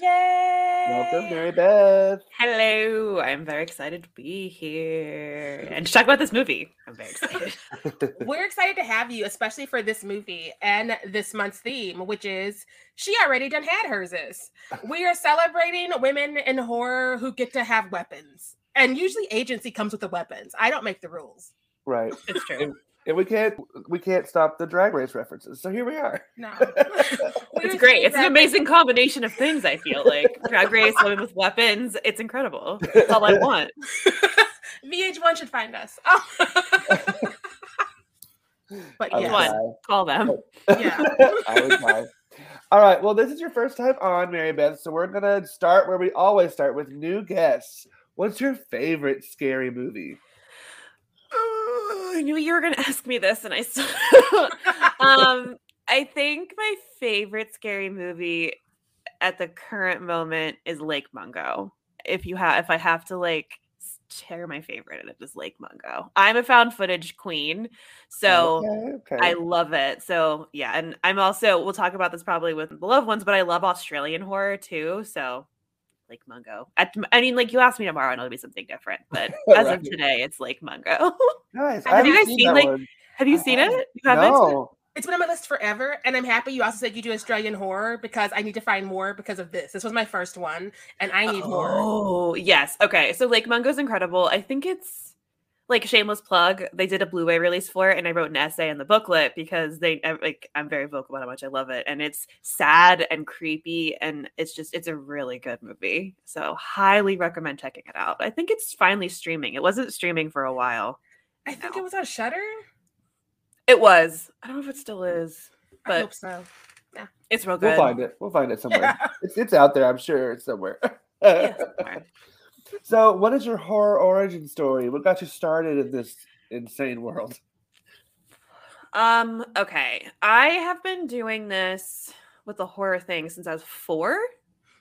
Yay! Welcome, Mary Beth. Hello. I'm very excited to be here and to talk about this movie. I'm very excited. We're excited to have you, especially for this movie and this month's theme, which is She Already Done Had Hers Is. We are celebrating women in horror who get to have weapons. And usually agency comes with the weapons. I don't make the rules. Right. It's true. And, and we can't we can't stop the drag race references. So here we are. No. It's great. It's an amazing combination of things, I feel like. Drag race, women with weapons. It's incredible. That's all I want. VH1 should find us. but I would yes. One. Call them. Yeah. I would die. All right. Well, this is your first time on, Mary Beth. So we're gonna start where we always start with new guests. What's your favorite scary movie? Oh, I knew you were going to ask me this, and I still. um, I think my favorite scary movie at the current moment is Lake Mungo. If you have, if I have to like share my favorite, it is Lake Mungo. I'm a found footage queen, so. okay, okay. I love it. So yeah, and I'm also we'll talk about this probably with the loved ones, but I love Australian horror too. So Lake Mungo. At, I mean, like you ask me tomorrow, and it'll be something different. But as of today, it's Lake Mungo. nice. Have you guys seen, that like, one. Have you seen haven't. it? You haven't? No. It's been on my list forever, and I'm happy you also said you do Australian horror because I need to find more because of this. This was my first one, and I need more. Oh yes. Okay. So Lake Mungo's incredible. I think it's like shameless plug. They did a Blu-ray release for it, and I wrote an essay in the booklet because they like I'm very vocal about how much I love it, and it's sad and creepy, and it's just it's a really good movie. So highly recommend checking it out. I think it's finally streaming. It wasn't streaming for a while. I think No. it was on Shudder. It was. I don't know if it still is, but I but hope so. Yeah. it's real good. We'll find it. We'll find it somewhere. It's it's out there. I'm sure it's somewhere. Yeah, somewhere. So, what is your horror origin story? What got you started in this insane world? Um, okay. I have been doing this with the horror thing since I was four,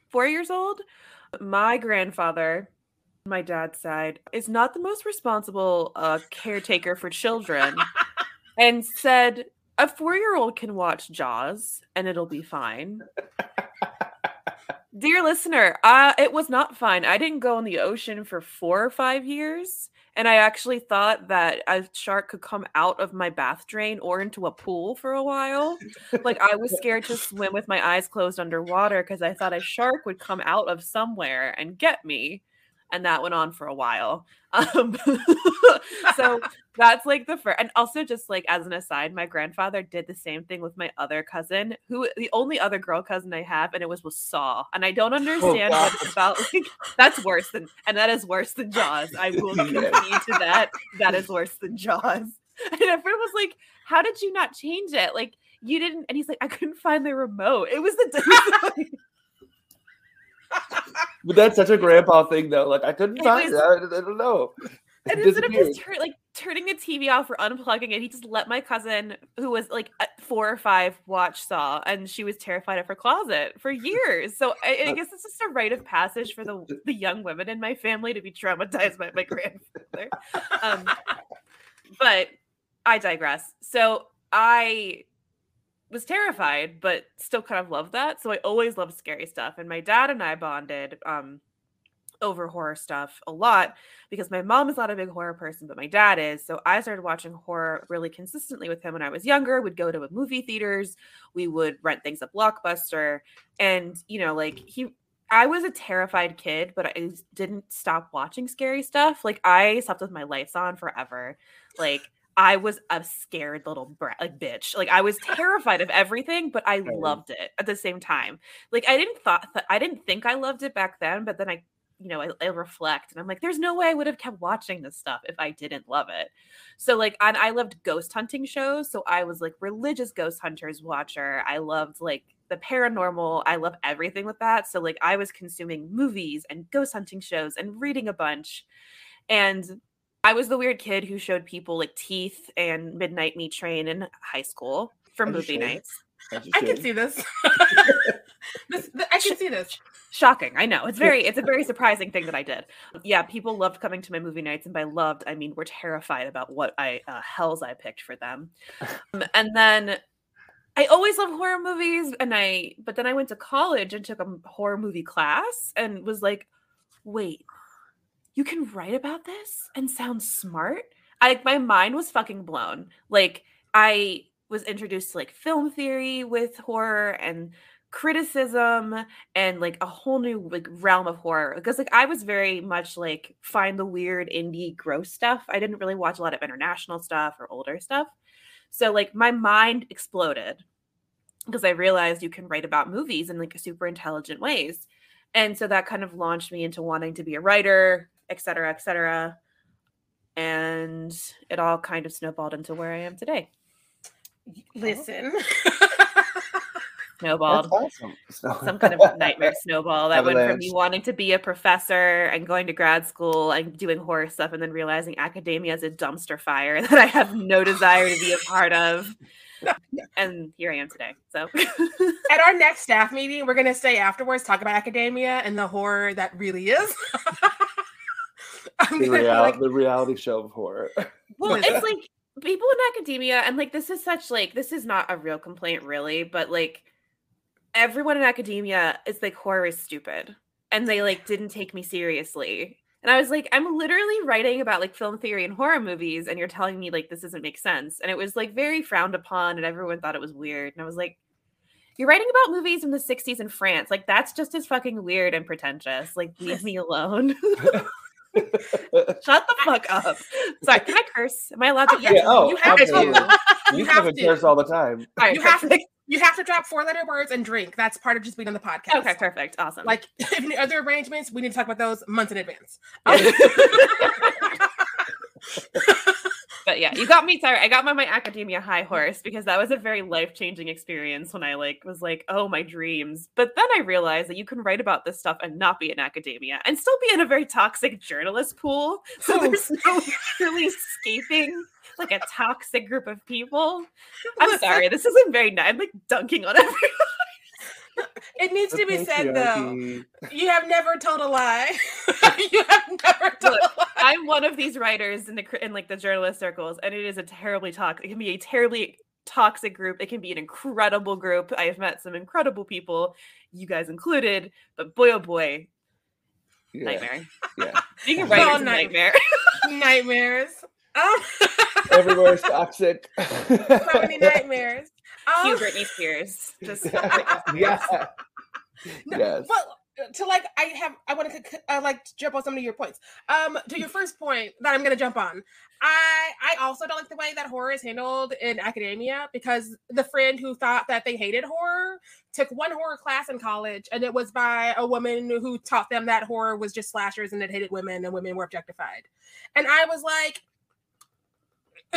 four years old. My grandfather, my dad's side, is not the most responsible uh, caretaker for children and said, a four year old can watch Jaws and it'll be fine. Dear listener, uh, it was not fine. I didn't go in the ocean for four or five years. And I actually thought that a shark could come out of my bath drain or into a pool for a while. Like I was scared to swim with my eyes closed underwater because I thought a shark would come out of somewhere and get me. And that went on for a while. Um, so that's like the first. And also, just like as an aside, my grandfather did the same thing with my other cousin, who the only other girl cousin I have, and it was with Saw. And I don't understand what it's about. Like, that's worse than, and that is worse than Jaws. I will concede to that. That is worse than Jaws. And everyone was like, "How did you not change it? Like you didn't?" And he's like, "I couldn't find the remote. It was the." But that's such a grandpa thing, though. Like I couldn't find was- it. I, I don't know. And instead of just tur- like turning the TV off or unplugging it, he just let my cousin, who was like uh, four or five, watch Saw, and she was terrified of her closet for years. So I, I guess it's just a rite of passage for the the young women in my family to be traumatized by my grandfather. Um, but I digress. So I was terrified, but still kind of loved that. So I always loved scary stuff, and my dad and I bonded. Um, over horror stuff a lot because my mom is not a big horror person, but my dad is. So I started watching horror really consistently with him when I was younger. We'd go to movie theaters, we would rent things at Blockbuster, and you know, like he I was a terrified kid, but I didn't stop watching scary stuff. Like I slept with my lights on forever. Like I was a scared little brat, like bitch. Like I was terrified of everything, but I loved it at the same time. Like I didn't thought th- I didn't think I loved it back then, but then I you know, I, I reflect and I'm like, there's no way I would have kept watching this stuff if I didn't love it. So like, and I loved ghost hunting shows, so I was like religious ghost hunters watcher. I loved like the paranormal. I love everything with that. So like, I was consuming movies and ghost hunting shows and reading a bunch, and I was the weird kid who showed people like Teeth and Midnight Meat Train in high school for you movie should. nights. I can see this. this th- I can see this. Shocking. I know. It's very it's a very surprising thing that I did. Yeah, people loved coming to my movie nights and by loved, I mean we're terrified about what I uh, hells I picked for them. Um, and then I always loved horror movies and I but then I went to college and took a horror movie class and was like, "Wait. You can write about this and sound smart?" I my mind was fucking blown. Like I was introduced to like film theory with horror and criticism and like a whole new like realm of horror because like I was very much like find the weird indie gross stuff. I didn't really watch a lot of international stuff or older stuff. So like my mind exploded because I realized you can write about movies in like super intelligent ways. And so that kind of launched me into wanting to be a writer, et cetera, et cetera. And it all kind of snowballed into where I am today. Listen. Snowballed. That's awesome. So- some kind of nightmare snowball that went from Avalanche. me wanting to be a professor and going to grad school and doing horror stuff and then realizing academia is a dumpster fire that I have no desire to be a part of. And here I am today. So At our next staff meeting, we're gonna stay afterwards, talk about academia and the horror that really is. The, real- like, the reality show of horror. well, it's like people in academia, and like this is such like this is not a real complaint, really, but like everyone in academia is like horror is stupid, and they like didn't take me seriously. And I was like, I'm literally writing about like film theory and horror movies, and you're telling me like this doesn't make sense. And it was like very frowned upon, and everyone thought it was weird. And I was like, you're writing about movies from the 60s in France. Like that's just as fucking weird and pretentious. Like leave me alone. Shut the fuck up. Sorry, can I curse? Am I allowed to? Oh, yeah. yeah, oh, You have to. You You have to. curse all the time. Right, You have to. You have to drop four letter words and drink. That's part of just being on the podcast. Okay, perfect. Awesome. Like any other arrangements, we need to talk about those months in advance. Oh. but yeah, you got me. Sorry, I got my my academia high horse because that was a very life changing experience when I like was like, oh my dreams. But then I realized that you can write about this stuff and not be in academia and still be in a very toxic journalist pool. So Oh. there's no really escaping like a toxic group of people. I'm sorry, this isn't very nice. I'm like dunking on everyone. It needs The to be said though. You have never told a lie. you have never told Look, a lie. I'm one of these writers in the in like the journalist circles, and it is a terribly toxic. It can be a terribly toxic group. It can be an incredible group. I have met some incredible people, you guys included. But boy, oh boy, Yeah, nightmare. yeah. Being a writer is a nightmare. Nightmares. Um, Everywhere is toxic. so many nightmares. Cue Um, Britney Spears. Just yeah. No, Yes. Well, to like, I have, I wanted to c- uh, like jump on some of your points. Um, to your first point that I'm going to jump on, I I also don't like the way that horror is handled in academia because the friend who thought that they hated horror took one horror class in college, and it was by a woman who taught them that horror was just slashers and it hated women and women were objectified, and I was like.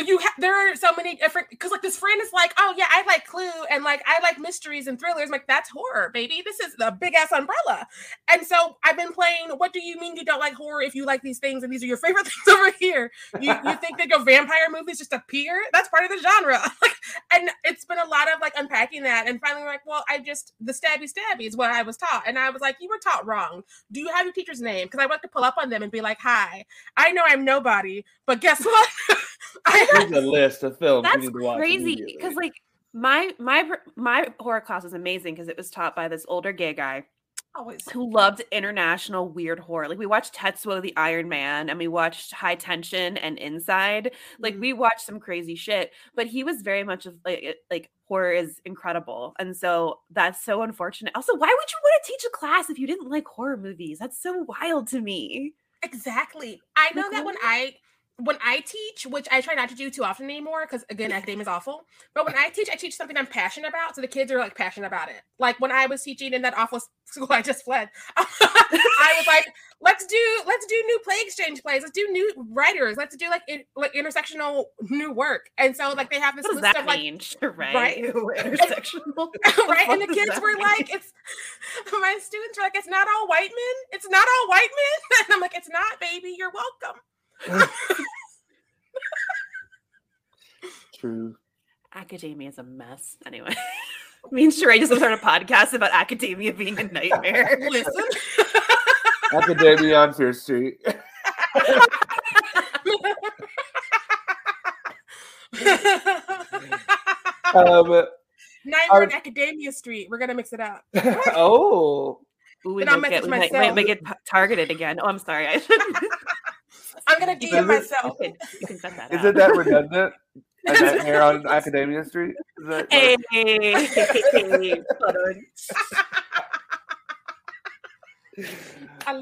You have there are so many different because like this friend is like, oh yeah, I like Clue and like I like mysteries and thrillers. I'm like that's horror, baby. This is the big ass umbrella. And so I've been playing. What do you mean you don't like horror if you like these things and these are your favorite things over here? You, you think that your vampire movies just appear? That's part of the genre. And it's been a lot of like unpacking that. And finally, like, well, I just the stabby stabby is what I was taught, and I was like, you were taught wrong. Do you have your teacher's name? Because I want to pull up on them and be like, hi, I know I'm nobody, but guess what? I Here's a list of films That's you need to watch. crazy because like my my my horror class was amazing because it was taught by this older gay guy always who loved international weird horror. Like we watched Tetsuo the Iron Man and we watched High Tension and Inside. Like Mhm. we watched some crazy shit, but he was very much of like like horror is incredible. And so that's so unfortunate. Also, why would you want to teach a class if you didn't like horror movies? That's so wild to me. Exactly. I know Like, that when? I when I teach, which I try not to do too often anymore, because again, academia is awful. But when I teach, I teach something I'm passionate about, so the kids are like passionate about it. Like when I was teaching in that awful school I just fled, I was like, "Let's do, let's do new play exchange plays. Let's do new writers. Let's do like in, like intersectional new work." And so like they have this What does list that of like mean? Right? right? Intersectional. right? And the kids were mean? like, "It's my students were like, it's not all white men. It's not all white men." And I'm like, "It's not, baby. You're welcome." True. academia is a mess. Anyway, me and Sharai just started a podcast about academia being a nightmare. Listen. Academia on Fierce Street. Um, Nightmare on Are- Academia Street. We're gonna mix it up. oh, Ooh, we Then I'll might get, we might, myself. might, might get targeted again. Oh, I'm sorry. I shouldn't. I'm gonna You DM can- myself. You can, you can set that isn't out. that redundant? A nightmare on Academia Street? Is that Hey,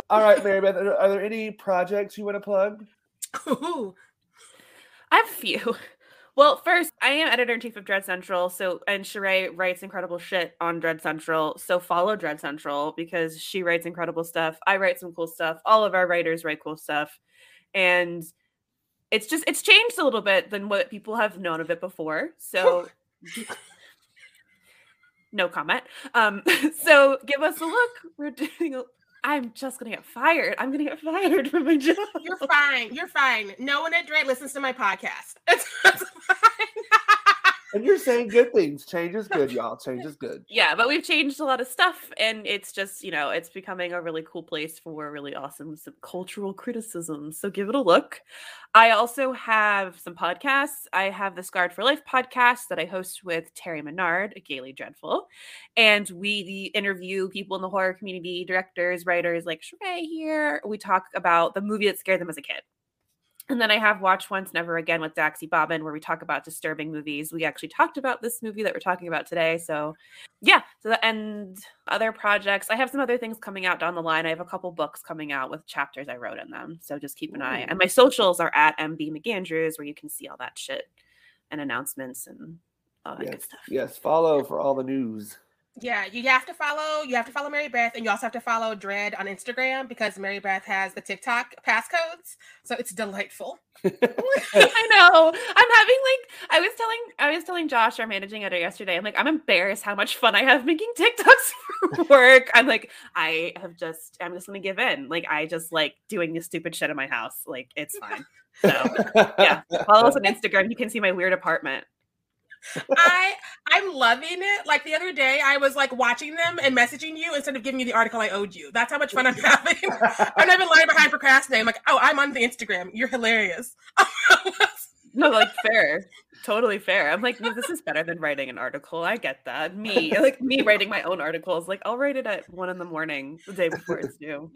All right, Mary Beth, are, are there any projects you want to plug? Ooh. I have a few. Well, first, I am editor in chief of Dread Central. So, and Sharai writes incredible shit on Dread Central. So, follow Dread Central because she writes incredible stuff. I write some cool stuff. All of our writers write cool stuff. And it's just, it's changed a little bit than what people have known of it before. So, no comment. Um, so, give us a look. We're doing, a, I'm just going to get fired. I'm going to get fired from my job. You're fine. You're fine. No one at Dread listens to my podcast. And you're saying good things. Change is good, y'all. Change is good. yeah but we've changed a lot of stuff and it's just you know it's becoming a really cool place for really awesome some cultural criticism so give it a look i also have some podcasts i have the scarred for life podcast that i host with terry Mesnard Gayly Dreadful and we interview people in the horror community directors writers like Sharai here we talk about the movie that scared them as a kid and then I have Watch Once, Never Again with Dax Ebaben, where we talk about disturbing movies. We actually talked about this movie that we're talking about today. So, yeah. So, the, and other projects. I have some other things coming out down the line. I have a couple books coming out with chapters I wrote in them. So, just keep an eye. And my socials are at MB McAndrews, where you can see all that shit and announcements and all that Yes, good stuff. yes. Follow for all the news. Yeah, you have to follow. You have to follow Mary Beth, and you also have to follow Dread on Instagram because Mary Beth has the TikTok passcodes, so it's delightful. I know. I'm having like I was telling I was telling Josh, our managing editor, yesterday. I'm like, I'm embarrassed how much fun I have making TikToks for work. I'm like, I have just I'm just gonna give in. Like I just like doing this stupid shit in my house. Like it's fine. So yeah. Follow us on Instagram. You can see my weird apartment. I I'm loving it. Like the other day, I was like watching them and messaging you instead of giving you the article I owed you. That's how much fun I'm having. I'm not even lying behind procrastinating. I'm like, oh, I'm on the Instagram. You're hilarious. No, like fair. Totally fair. I'm like, no, this is better than writing an article. I get that. Me, like me writing my own articles. Like I'll write it at one in the morning, the day before it's due.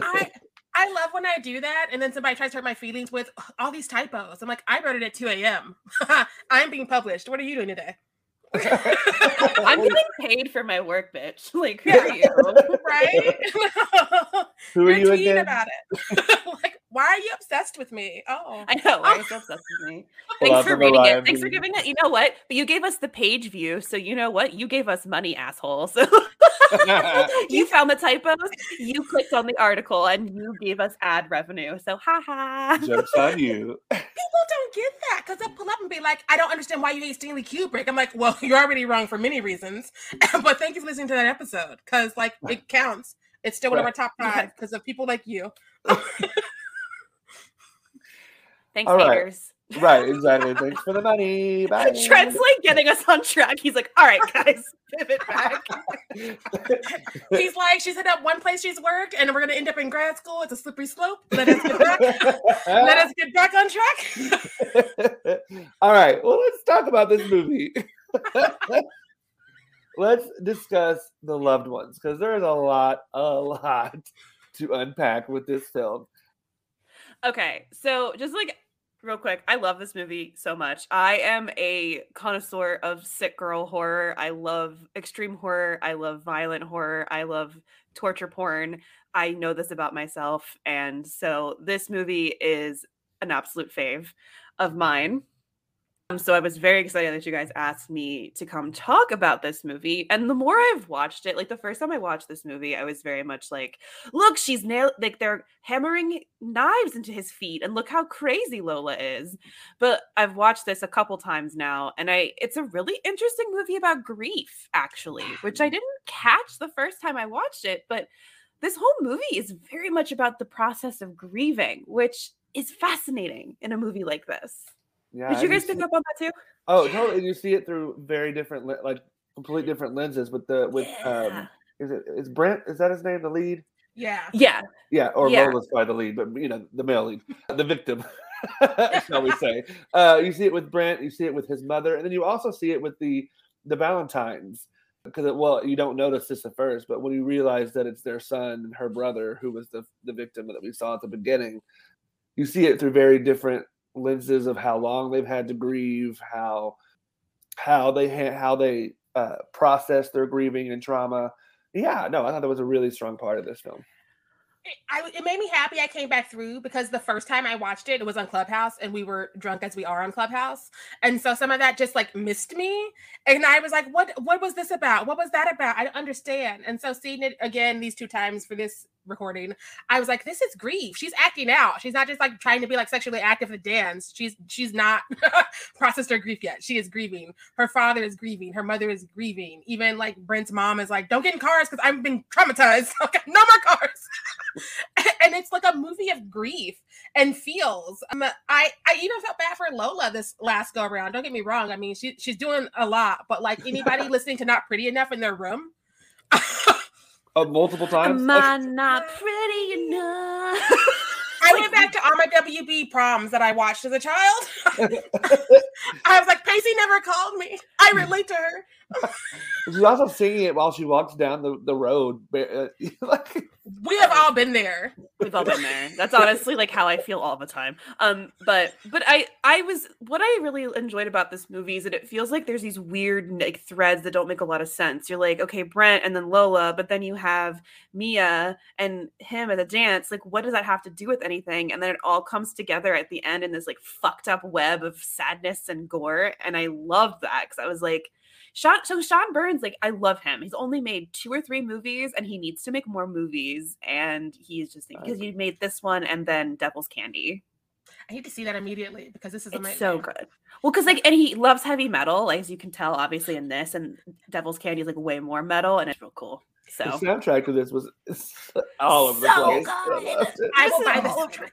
I I love when I do that, and then somebody tries to hurt my feelings with all these typos. I'm like, I wrote it at 2 a.m. I'm being published. What are you doing today? I'm getting paid for my work, bitch. Like, who Yeah. are you? right? Who are You're you tweeting again? about it. like, why are you obsessed with me? Oh, I know. Why are you so obsessed with me? Thanks out for reading it. Thanks for giving it. You know what? But you gave us the page view, so you know what? You gave us money, asshole. So you found the typos, you clicked on the article, and you gave us ad revenue. So ha ha. Jokes on you. people don't get that because they'll pull up and be like, I don't understand why you hate Stanley Kubrick. I'm like, well, you're already wrong for many reasons, but thank you for listening to that episode because like it counts. It's still one of our top five because of people like you. Thanks, All right. Right, exactly. Thanks for the money. Bye. Trent's like getting us on track. He's like, all right, guys, pivot back. He's like, she's hit up one place she's worked, and we're gonna end up in grad school. It's a slippery slope. Let us get back. Let us get back on track. All right. Well, let's talk about this movie. let's discuss the loved ones because there is a lot, a lot to unpack with this film. Okay, so just like real quick, I love this movie so much. I am a connoisseur of sick girl horror. I love extreme horror. I love violent horror. I love torture porn. I know this about myself. And so this movie is an absolute fave of mine. Um, so I was very excited that you guys asked me to come talk about this movie. And the more I've watched it, like the first time I watched this movie, I was very much like, look, she's nailed like they're hammering knives into his feet and look how crazy Lola is. But I've watched this a couple times now and I it's a really interesting movie about grief actually, which I didn't catch the first time I watched it, but this whole movie is very much about the process of grieving, which is fascinating in a movie like this. Yeah. Did you guys pick up on that too? Oh, totally. You see it through very different, like complete different lenses. With the with um, is it is Brent? Is that his name? The lead? Yeah. yeah. Yeah, or Yeah. Lola's probably the lead, but you know the male lead, the victim, shall we say? Uh, you see it with Brent. You see it with his mother, and then you also see it with the the Valentines. Because well, you don't notice this at first, but when you realize that it's their son and her brother who was the the victim that we saw at the beginning, you see it through very different lenses of how long they've had to grieve, how how they ha- how they uh, process their grieving and trauma. Yeah, no, I thought that was a really strong part of this film. It, I, it made me happy I came back through because the first time I watched it, it was on Clubhouse and we were drunk as we are on Clubhouse. And so some of that just like missed me. And I was like, what what was this about? What was that about? I don't understand. And so seeing it again these two times for this recording, I was like, this is grief. She's acting out. She's not just like trying to be like sexually active at dance. She's she's not processed her grief yet. She is grieving. Her father is grieving. Her mother is grieving. Even like Brent's mom is like, don't get in cars because I've been traumatized. Okay, no more cars. and it's like a movie of grief and feels. Um, I I even felt bad for Lola this last go around. Don't get me wrong. I mean, she she's doing a lot, but like anybody listening to Not Pretty Enough in their room. Uh, multiple times. Am I not pretty enough? I went back to all my WB proms that I watched as a child. I was like, Pacey never called me. I relate to her. She's also singing it while she walks down the, the road. uh, like, We have all been there. We've all been there. That's honestly like how I feel all the time. Um, but but I I was what I really enjoyed about this movie is that it feels like there's these weird like threads that don't make a lot of sense. You're like, okay, Brent and then Lola, but then you have Mia and him at the dance. Like, what does that have to do with anything? And then it all comes together at the end in this like fucked up web of sadness and gore. And I loved that because I was like, Sean, so Sean Burns, like I love him. He's only made two or three movies, and he needs to make more movies. And he's just because he made this one and then Devil's Candy. I need to see that immediately because this is It's so good. Well, because like, and he loves heavy metal, like as you can tell, obviously in this, and Devil's Candy is like way more metal, and it's real cool. So the soundtrack to this was all over the So place. good. I. I will buy is this all soundtrack.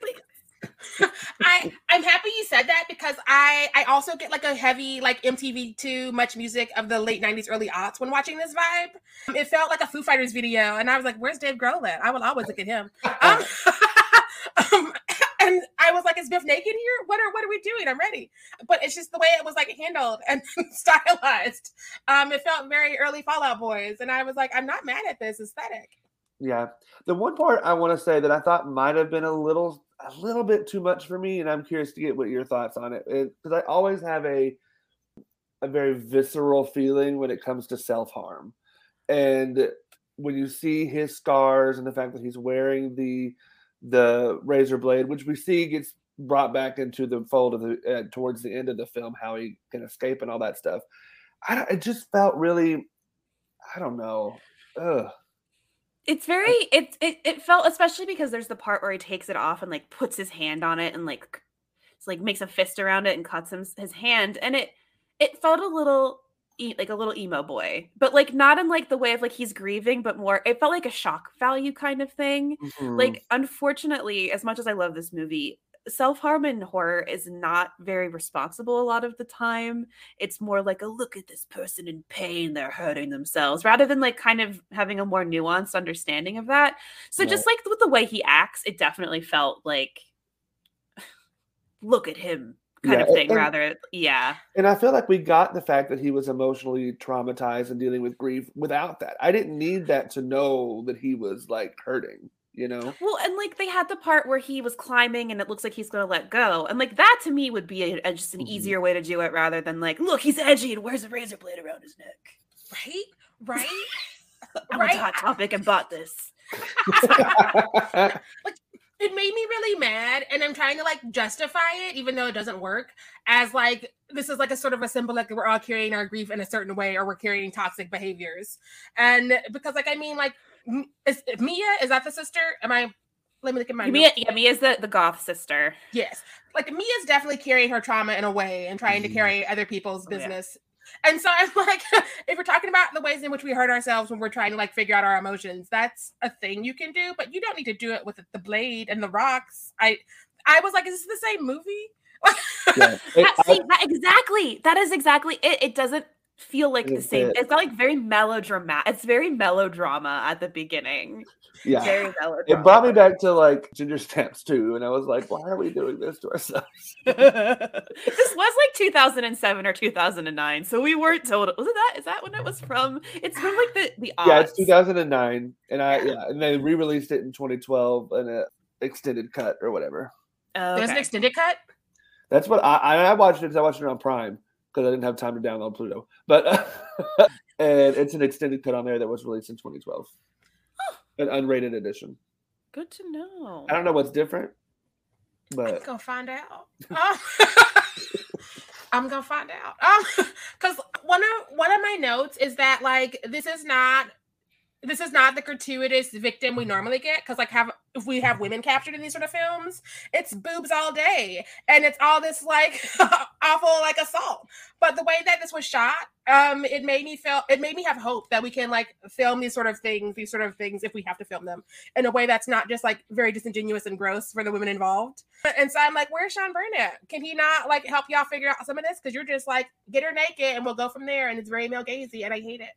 I I'm happy you said that because I I also get like a heavy like MTV2 MuchMusic of the late 90s early aughts when watching this vibe. It felt like a Foo Fighters video and I was like where's Dave Grohl at? I will always look at him. Um, um, and I was like is Bif Naked here? What are what are we doing? I'm ready. But it's just the way it was like handled and stylized. Um it felt very early Fallout Boys and I was like I'm not mad at this aesthetic. Yeah. The one part I want to say that I thought might have been a little a little bit too much for me, and I'm curious to get what your thoughts on it. Because I always have a a very visceral feeling when it comes to self-harm. And when you see his scars and the fact that he's wearing the the razor blade, which we see gets brought back into the fold of the uh, towards the end of the film, how he can escape and all that stuff. I it just felt really, I don't know. Ugh. It's very it, it it felt especially because there's the part where he takes it off and like puts his hand on it and like it's like makes a fist around it and cuts him his hand and it it felt a little like a little emo boy but like not in like the way of like he's grieving but more it felt like a shock value kind of thing Mhm. like unfortunately as much as i love this movie self-harm in horror is not very responsible a lot of the time it's more like a look at this person in pain they're hurting themselves rather than like kind of having a more nuanced understanding of that so Yeah. just like with the way he acts it definitely felt like look at him kind Yeah, of thing and- rather yeah And I feel like we got the fact that he was emotionally traumatized and dealing with grief without that. I didn't need that to know that he was like hurting, you know? Well, and like they had the part where he was climbing and it looks like he's going to let go. And like that to me would be a, a- just an Mhm. easier way to do it rather than like, look, he's edgy and wears a razor blade around his neck. Right? Right? I went Right? to Hot Topic and bought this. it made me really mad and i'm trying to like justify it even though it doesn't work as like this is like a sort of a symbol like we're all carrying our grief in a certain way or we're carrying toxic behaviors and because like i mean like is mia is that the sister am i let me look at my Mia, yeah, Mia's the, the goth sister. Yes. Like Mia's definitely carrying her trauma in a way and trying to mm-hmm. carry other people's business and so I'm like, if we're talking about the ways in which we hurt ourselves when we're trying to like figure out our emotions, that's a thing you can do, but you don't need to do it with the blade and the rocks. I I was like, is this the same movie? yeah. it, See, that, exactly. That is exactly it. It doesn't feel like the same. It. It's got like very melodramatic. It's very melodrama at the beginning. Yeah, very melodrama. It brought me back to like Ginger Snaps too, and I was like, why are we doing this to ourselves? this was like 2007 or 2009, so we weren't told. Was it that? Is that when it was from? It's from like the the. Yeah, it's 2009, and I yeah, and they re-released it in 2012 in a extended cut or whatever. Oh, okay. There's an extended cut. That's what I I watched it because I watched it on Prime because I didn't have time to download Pluto. But and it's an extended cut on there that was released in 2012, an unrated edition. Good to know. I don't know what's different, but I'm gonna find out. I'm gonna find out. Because one of one of my notes is that like this is not this is not the gratuitous victim we normally get because like have if we have women captured in these sort of films it's boobs all day and it's all this like awful like assault. But the way that this was shot um it made me feel it made me have hope that we can like film these sort of things these sort of things if we have to film them in a way that's not just like very disingenuous and gross for the women involved. And so i'm like where's sean burnett? Can he not like help y'all figure out some of this? Because you're just like get her naked and we'll go from there and it's very male gazy and i hate it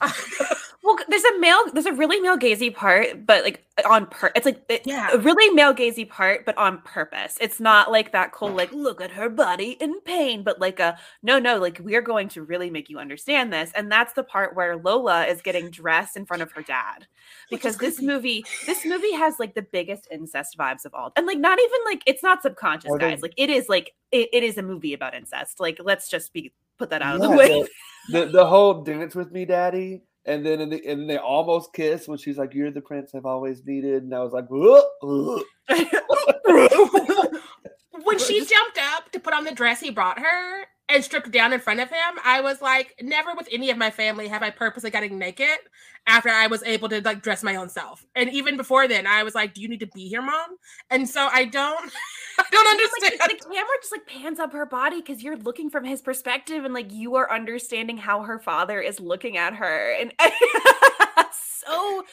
well, there's a male, there's a really male gazy part, but like on per, it's like it, yeah, a really male gazy part, but on purpose. It's not like that cool, like look at her body in pain, but like a no, no, like we are going to really make you understand this, and that's the part where Lola is getting dressed in front of her dad, because this movie, this movie has like the biggest incest vibes of all, and like not even like it's not subconscious, guys. Like it is like it, it is a movie about incest. Like let's just be put that out yeah, of the way. The, the, the whole dance with me, daddy, and then in the, and they almost kiss when she's like, "You're the prince I've always needed," and I was like, when she jumped up to put on the dress he brought her, and stripped down in front of him, I was like, never with any of my family have I purposely gotten naked after I was able to like dress my own self. And even before then, I was like, do you need to be here, mom? And so I don't, I don't understand. Like, the camera just like pans up her body because you're looking from his perspective and like you are understanding how her father is looking at her. And so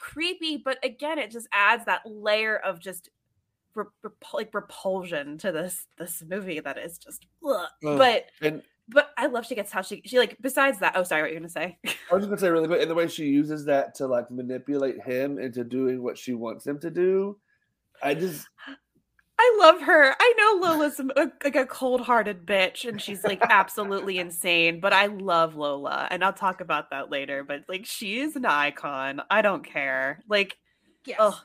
creepy. But again, it just adds that layer of just like repulsion to this this movie that is just ugh. but and, but I love she gets how she she like besides that oh sorry what you're gonna say I was just gonna say really quick and the way she uses that to like manipulate him into doing what she wants him to do I just I love her. I know Lola's a, like a cold-hearted bitch, and she's like absolutely insane. But I love Lola, and I'll talk about that later. But like, she is an icon. I don't care. Like, yes. oh,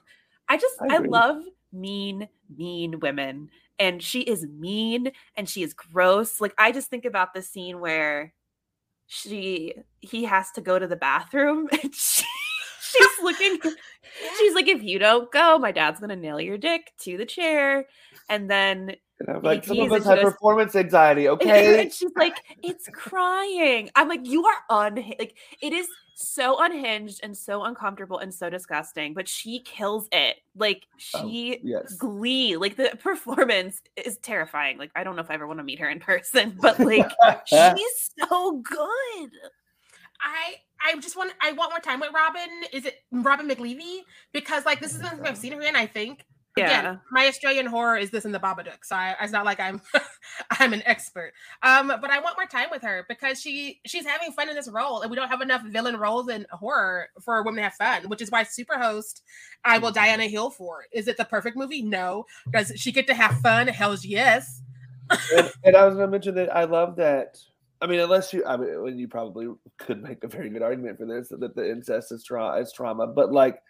I just I, I love mean, mean women. And she is mean and she is gross. Like I just think about the scene where she he has to go to the bathroom and she, she's looking she's like if you don't go my dad's gonna nail your dick to the chair and then and I'm like, some of us have performance anxiety, okay? And she's like, it's crying. I'm like, you are unhinged. like it is so unhinged and so uncomfortable and so disgusting, but she kills it. Like oh, she oh, yes. glee, like the performance is terrifying. Like I don't know if I ever want to meet her in person, but like she's so good. I I just want I want more time with Robin. Is it Robin McLeavy? Because like this is something I've seen her in. I think yeah. Again, my Australian horror is this in the Babadook, so I, it's not like I'm I'm an expert. Um, but I want more time with her because she she's having fun in this role, and we don't have enough villain roles in horror for women to have fun, which is why Superhost I will die on a hill for. Is it the perfect movie? No. Does she get to have fun? Hell's yes. and, and I was going to mention that I love that. I mean, unless you, I mean, you probably could make a very good argument for this that the incest is, tra- is trauma, but like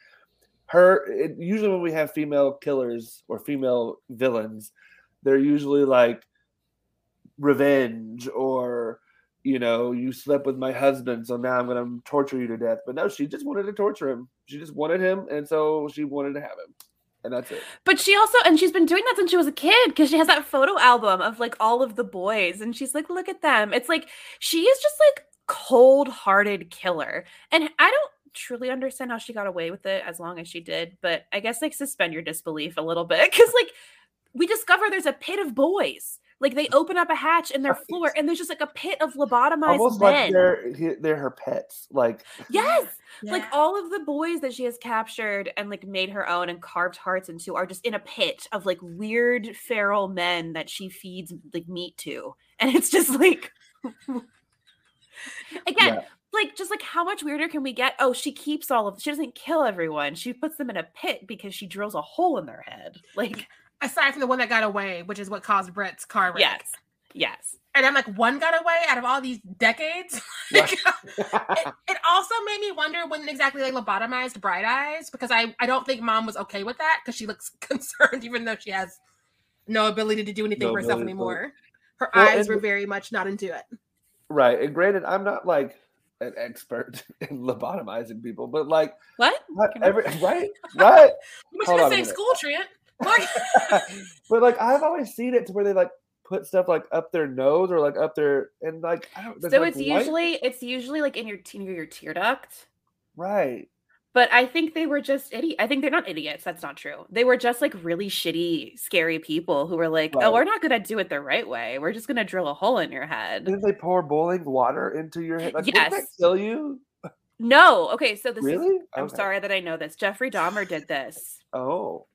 her it, usually when we have female killers or female villains they're usually like revenge or you know you slept with my husband so now i'm going to torture you to death but no she just wanted to torture him she just wanted him and so she wanted to have him and that's it. But she also, and she's been doing that since she was a kid because she has that photo album of like all of the boys, and she's like, look at them. It's like she is just like cold hearted killer. And I don't truly understand how she got away with it as long as she did, but I guess like suspend your disbelief a little bit because like we discover there's a pit of boys. Like they open up a hatch in their floor, and there's just like a pit of lobotomized Almost men. like they're they're her pets. Like yes, like all of the boys that she has captured and like made her own and carved hearts into are just in a pit of like weird feral men that she feeds like meat to, and it's just like again. Yeah. Like just like how much weirder can we get? Oh, she keeps all of she doesn't kill everyone. She puts them in a pit because she drills a hole in their head. Like Aside from the one that got away, which is what caused Brent's car wreck. yes. Yes. And I'm like, one got away out of all these decades. Like, it, it also made me wonder when exactly they lobotomized Bright Eyes because I, I don't think mom was okay with that because she looks concerned even though she has no ability to do anything No for herself anymore. Her Well, eyes and- were very much not into it. right. And granted, I'm not like an expert in lobotomizing people, but like What? every right, right. We went Hold to on the a same school, Trent. But like I've always seen it to where they like put stuff like up their nose or like up their and like I don't. So like, it's usually it's usually like in your near your tear duct. right. But I think they were just idiot. I think they're not idiots. That's not true. They were just like really shitty, scary people who were like, "Oh, we're not gonna do it the right way. We're just gonna drill a hole in your head." Didn't they pour boiling water into your head? Like, wouldn't that Yes. kill you? No. Okay. So this is. Really? I'm Okay. sorry that I know this. Jeffrey Dahmer did this Oh,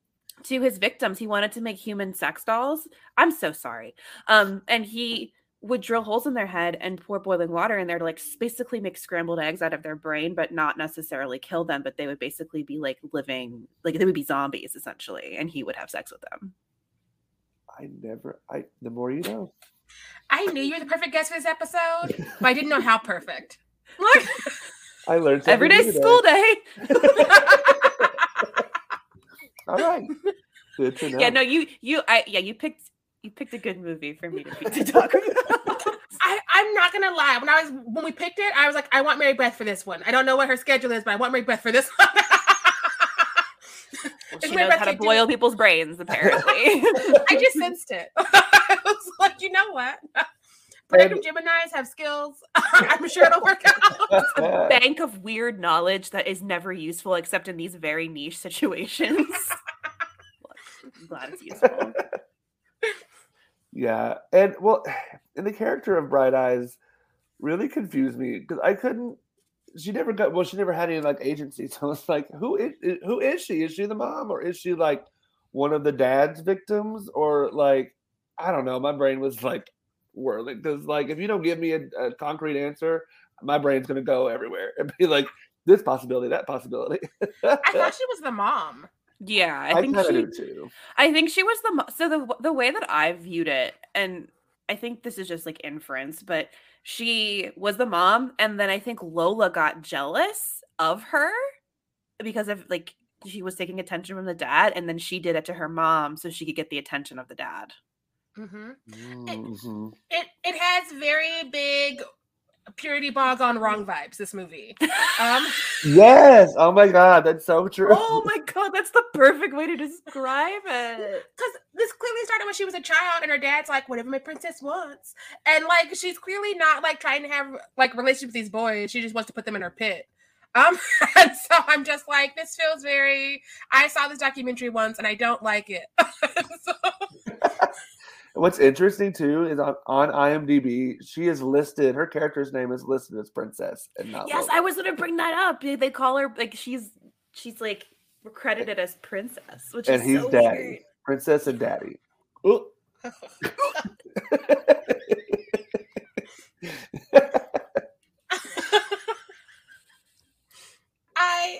to his victims. He wanted to make human sex dolls. I'm so sorry. Um, and he would drill holes in their head and pour boiling water in there to like basically make scrambled eggs out of their brain, but not necessarily kill them. But they would basically be like living, like they would be zombies essentially, and he would have sex with them. I never. I the more you know. I knew you were the perfect guest for this episode, but I didn't know how perfect. Look, I learned something Every day is school day. All right. Good to know. Yeah, no, you you I yeah, you picked you picked a good movie for me to, to talk about. I, I'm not gonna lie. When I was when we picked it, I was like, I want Mary Beth for this one. I don't know what her schedule is, but I want Mary Beth for this one. It's she Mary knows Beth how to can't do boil people's brains, apparently. I just sensed it. I was like, you know what? Random um, And- Gemini's have skills. I'm sure it'll work out. a Bank of weird knowledge that is never useful except in these very niche situations. Look, I'm glad it's useful. Yeah, and well, and the character of Bright Eyes really confused me because I couldn't. She never got well. She never had any like agency. So it's like, who is who is she? Is she the mom or is she like one of the dad's victims or like I don't know. My brain was like whirling because like if you don't give me a, a concrete answer, my brain's gonna go everywhere and be like this possibility, that possibility. I thought she was the mom. Yeah, I, I, think she too. I think she was the mo- so the the way that I viewed it, and I think this is just like inference, but she was the mom, and then I think Lola got jealous of her because of like she was taking attention from the dad, and then she did it to her mom so she could get the attention of the dad. hmm Mhm. It it has very big purity ball gone wrong vibes. This movie. Um, Yes. Oh my god, that's so true. oh my god, that's the perfect way to describe it. because this clearly started when she was a child, and her dad's like, "Whatever my princess wants," and like she's clearly not like trying to have like relationships with these boys. She just wants to put them in her pit. Um, and so I'm just like, this feels very. I saw this documentary once, and I don't like it. so, What's interesting too is on, on IMDb, she is listed. Her character's name is listed as Princess and not. Yes, Lola. I was gonna bring that up. They they call her like she's she's like credited as princess, which and is he's so Daddy, weird. Princess and Daddy. I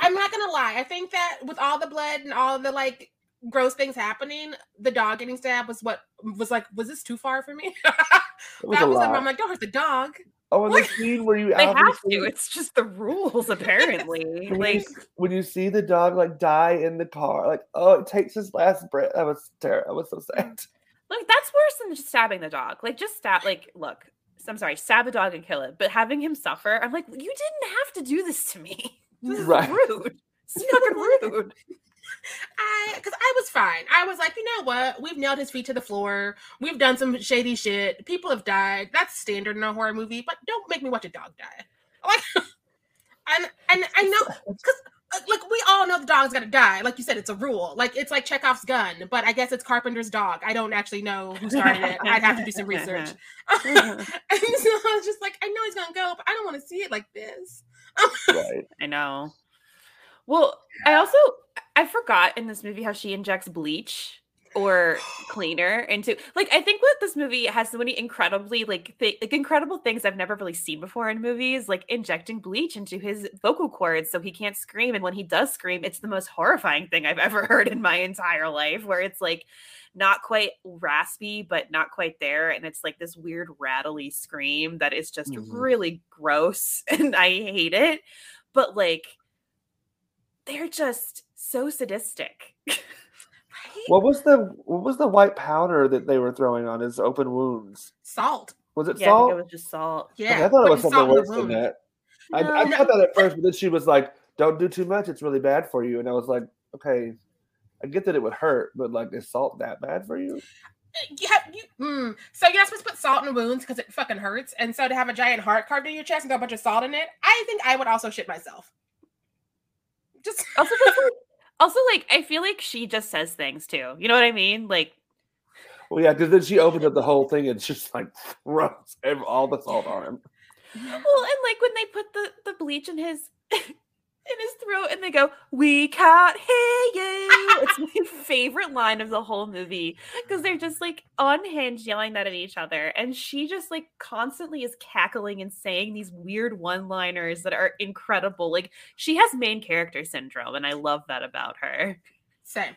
I'm not gonna lie. I think that with all the blood and all the like gross things happening, the dog getting stabbed was what was like. Was this too far for me? It was that a was. lot. I'm like, don't hurt the dog. Oh, and the scene where you They have to. It's just the rules, apparently. when you like s- when you see the dog like die in the car, like oh, it takes his last breath. That was terrible. I was so sad. Look, that's worse than just stabbing the dog. Like, just stab. Like, look, I'm sorry, stab a dog and kill it. But having him suffer, I'm like, you didn't have to do this to me. This is Right. rude. It's fucking rude. What? We've nailed his feet to the floor. We've done some shady shit. People have died. That's standard in a horror movie. But don't make me watch a dog die. Like, and and I know because uh, like we all know the dog's gonna die. Like you said, it's a rule. Like it's like Chekhov's gun, but I guess it's Carpenter's dog. I don't actually know who started it. I'd have to do some research. and so I was just like, I know he's gonna go, but I don't want to see it like this. right. I know. Well, I also I forgot in this movie how she injects bleach or cleaner into like I think what this movie has so many incredibly like th- like incredible things I've never really seen before in movies, like injecting bleach into his vocal cords so he can't scream, and when he does scream, it's the most horrifying thing I've ever heard in my entire life. Where it's like not quite raspy, but not quite there, and it's like this weird rattly scream that is just Mhm. really gross, and I hate it. But like, they're just so sadistic. What was the what was the white powder that they were throwing on his open wounds? Salt. Was it yeah, I salt? think it was just salt. Okay, Yeah, I thought it was something salt in the worse than wound. that. I, No, I no. thought that at first, but then she was like, "Don't do too much; it's really bad for you." And I was like, "Okay, I get that it would hurt, but like, is salt that bad for you?" You have, you, mm. So you're not supposed to put salt in wounds because it fucking hurts, and so to have a giant heart carved in your chest and got a bunch of salt in it, I think I would also shit myself. Just Also, just, like, also, like I feel like she just says things too. You know what I mean? Like, Well, yeah, because then she opened up the whole thing and just like throws all the salt on him. well, and like when they put the the bleach in his in his throat and they go, "We can't hear you." It's my favorite line of the whole movie because they're just like unhinged, yelling that at each other, and she just like constantly is cackling and saying these weird one liners that are incredible. Like she has main character syndrome, and I love that about her. same.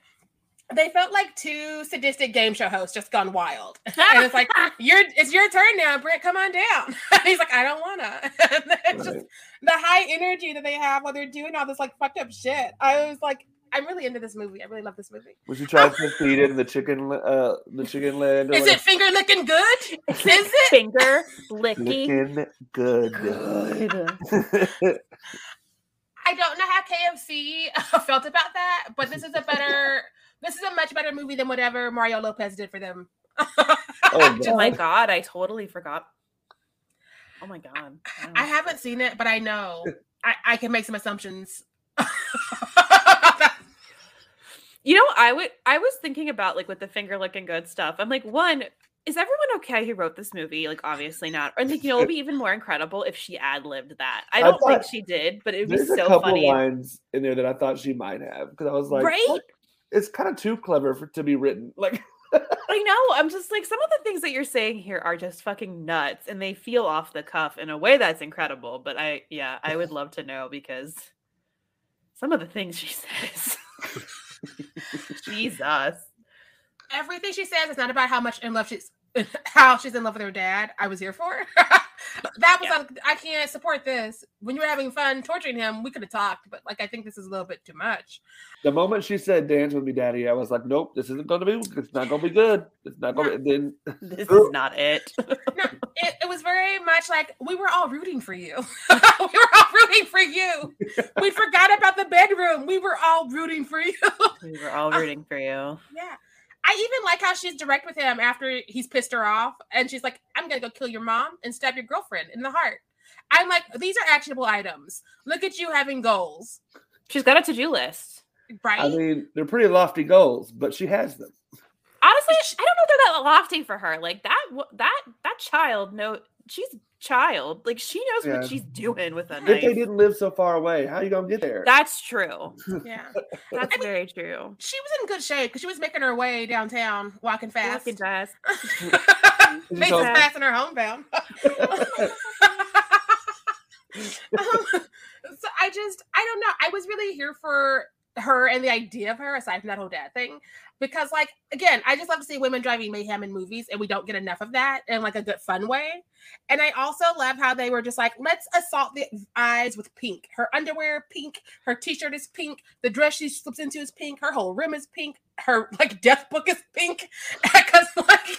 They felt like two sadistic game show hosts just gone wild, and it's like your it's your turn now, Brent. Come on down. He's like, I don't wanna. And then it's just the high energy that they have while they're doing all this like fucked up shit. I was like, I'm really into this movie. I really love this movie. Was you trying to feed in the chicken, uh, the chicken leg? or Is it finger licking good? Is it? Finger licking. Looking good. I don't know how KFC felt about that, but this is a better, this is a much better movie than whatever Mario Lopez did for them. Oh, Oh my God. god, I totally forgot. Oh my god. I haven't seen it, but I know I, I can make some assumptions. You know, I would I was thinking about like with the finger licking good stuff. I'm like, one, is everyone okay who wrote this movie? Like, obviously not. Or like, you know, it'd be even more incredible if she ad libbed that. I I don't think thought- she did, but it'd be There's a so couple funny. lines in there that I thought she might have because I was like, Right? "What? It's kind of too clever for to be written. Like, I know. I'm just like some of the things that you're saying here are just fucking nuts and they feel off the cuff in a way that's incredible. But I yeah, I would love to know because some of the things she says. Jesus. Everything she says is not about how much in love she's, how she's in love with her dad. I was here for. that was Yeah. like, I can't support this. When you were having fun torturing him, we could have talked, but like I think this is a little bit too much. the moment she said dance with me, daddy, I was like, nope, this isn't going to be, it's not going to be good. It's not going to be. Then This is not it. No, it, it was very much like we were all rooting for you. we were all rooting for you. We forgot about the bedroom. We were all rooting for you. we were all rooting for you. yeah. I even like how she's direct with him after he's pissed her off. And she's like, I'm going to go kill your mom and stab your girlfriend in the heart. I'm like, these are actionable items. Look at you having goals, She's got a to-do list. right? I mean, they're pretty lofty goals, but she has them. Honestly, I don't know if they're that lofty for her. Like that, that, that child. No, she's child. Like she knows Yeah. what she's doing with a knife. If they didn't live so far away, how you gonna get there? That's true. yeah. That's I mean, very true. She was in good shape because she was making her way downtown, walking fast. Fucking jazz. Makes So- us fast in her homebound. um, so I just, I don't know. I was really here for her and the idea of her, aside from that whole dad thing, because, like, again, I just love to see women driving mayhem in movies, and we don't get enough of that in like a good, fun way. And I also love how they were just like, let's assault the eyes with pink. Her underwear pink, her t-shirt is pink, the dress she slips into is pink, her whole rim is pink, her like death book is pink, because like.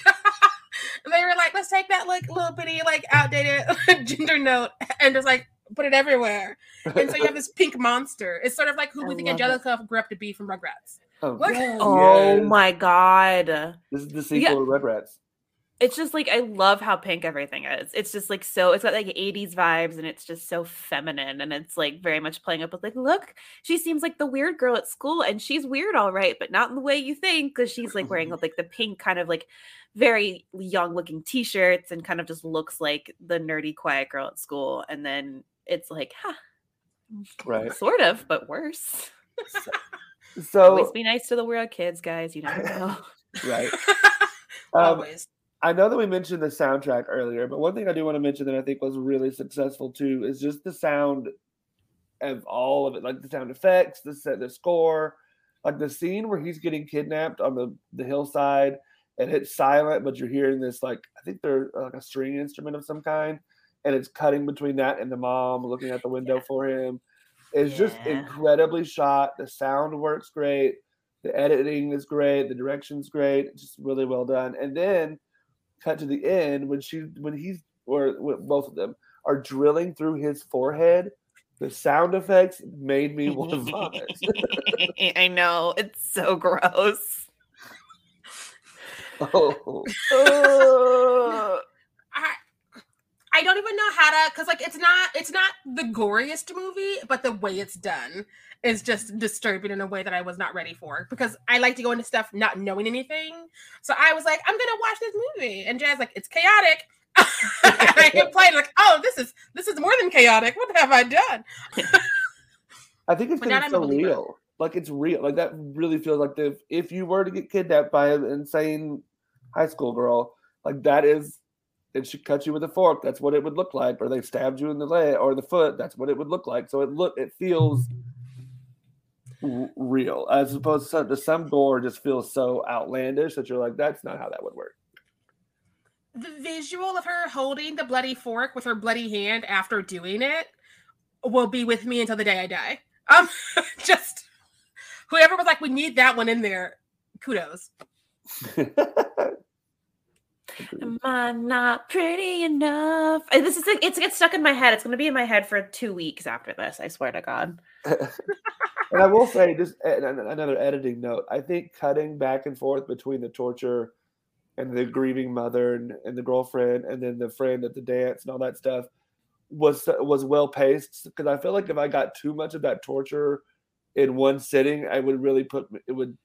they were like, let's take that like little bitty like outdated gender note and just like put it everywhere. And so you have this pink monster. It's sort of like who I we think love it. Angelica grew up to be from Rugrats. Oh, Look- yes, Oh my god. This is the sequel to Rugrats. It's just like I love how pink everything is. It's just like so it's got like 80s vibes and it's just so feminine and it's like very much playing up with like look, she seems like the weird girl at school and she's weird all right, but not in the way you think cuz she's like wearing like the pink kind of like very young looking t-shirts and kind of just looks like the nerdy quiet girl at school and then it's like, huh, Right. sort of, but worse. So Always be nice to the weird kids, guys. You never know. right. Um, Always. I know that we mentioned the soundtrack earlier, but one thing I do want to mention that I think was really successful too is just the sound of all of it, like the sound effects, the set, the score, like the scene where he's getting kidnapped on the the hillside, and it's silent, but you're hearing this like I think they're like a string instrument of some kind, and it's cutting between that and the mom looking out the window for him. It's just incredibly shot. The sound works great. The editing is great. The direction's great. It's just really well done. And then cut to the end when she when he's or when both of them are drilling through his forehead. The sound effects made me want to vomit. I know. It's so gross. oh, Ugh. I don't even know how to because like it's not it's not the goriest movie, but the way it's done is just disturbing in a way that I was not ready for because I like to go into stuff not knowing anything. So I was like, I'm gonna watch this movie, and Jazz like, it's chaotic. and I play like, oh, this is this is more than chaotic. What have I done? I think it's because it's so real. Like it's real. Like that really feels like the if you were to get kidnapped by an insane high school girl, like that is it should cut you with a fork. That's what it would look like. Or they stabbed you in the leg or the foot. That's what it would look like. So it look it feels r- real as opposed to, to some gore just feels so outlandish that you're like that's not how that would work. The visual of her holding the bloody fork with her bloody hand after doing it will be with me until the day I die. Um, just whoever was like, we need that one in there. Kudos. Am I not pretty enough? And This is like, it's gets stuck in my head. It's going to be in my head for two weeks after this. I swear to God. and I will say, just eh, another editing note. I think cutting back and forth between the torture and the grieving mother and, and the girlfriend, and then the friend at the dance and all that stuff was was well paced. Because I feel like if I got too much of that torture in one sitting, I would really put it would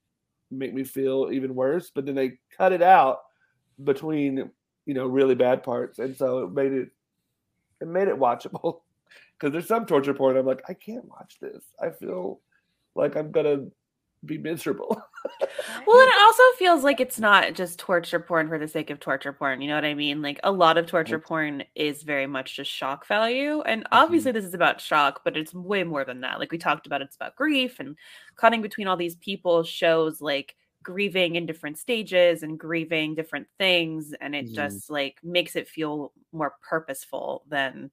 make me feel even worse. But then they cut it out between you know really bad parts, and so it made it it made it watchable. Because there's some torture porn I'm like I can't watch this. I feel like I'm gonna be miserable. Well, and it also feels like it's not just torture porn for the sake of torture porn. You know what I mean? Like a lot of torture porn is very much just shock value. And mm-hmm. obviously, this is about shock, but it's way more than that. Like we talked about, it's about grief and cutting between all these people shows like grieving in different stages and grieving different things. And it Mhm. just like makes it feel more purposeful than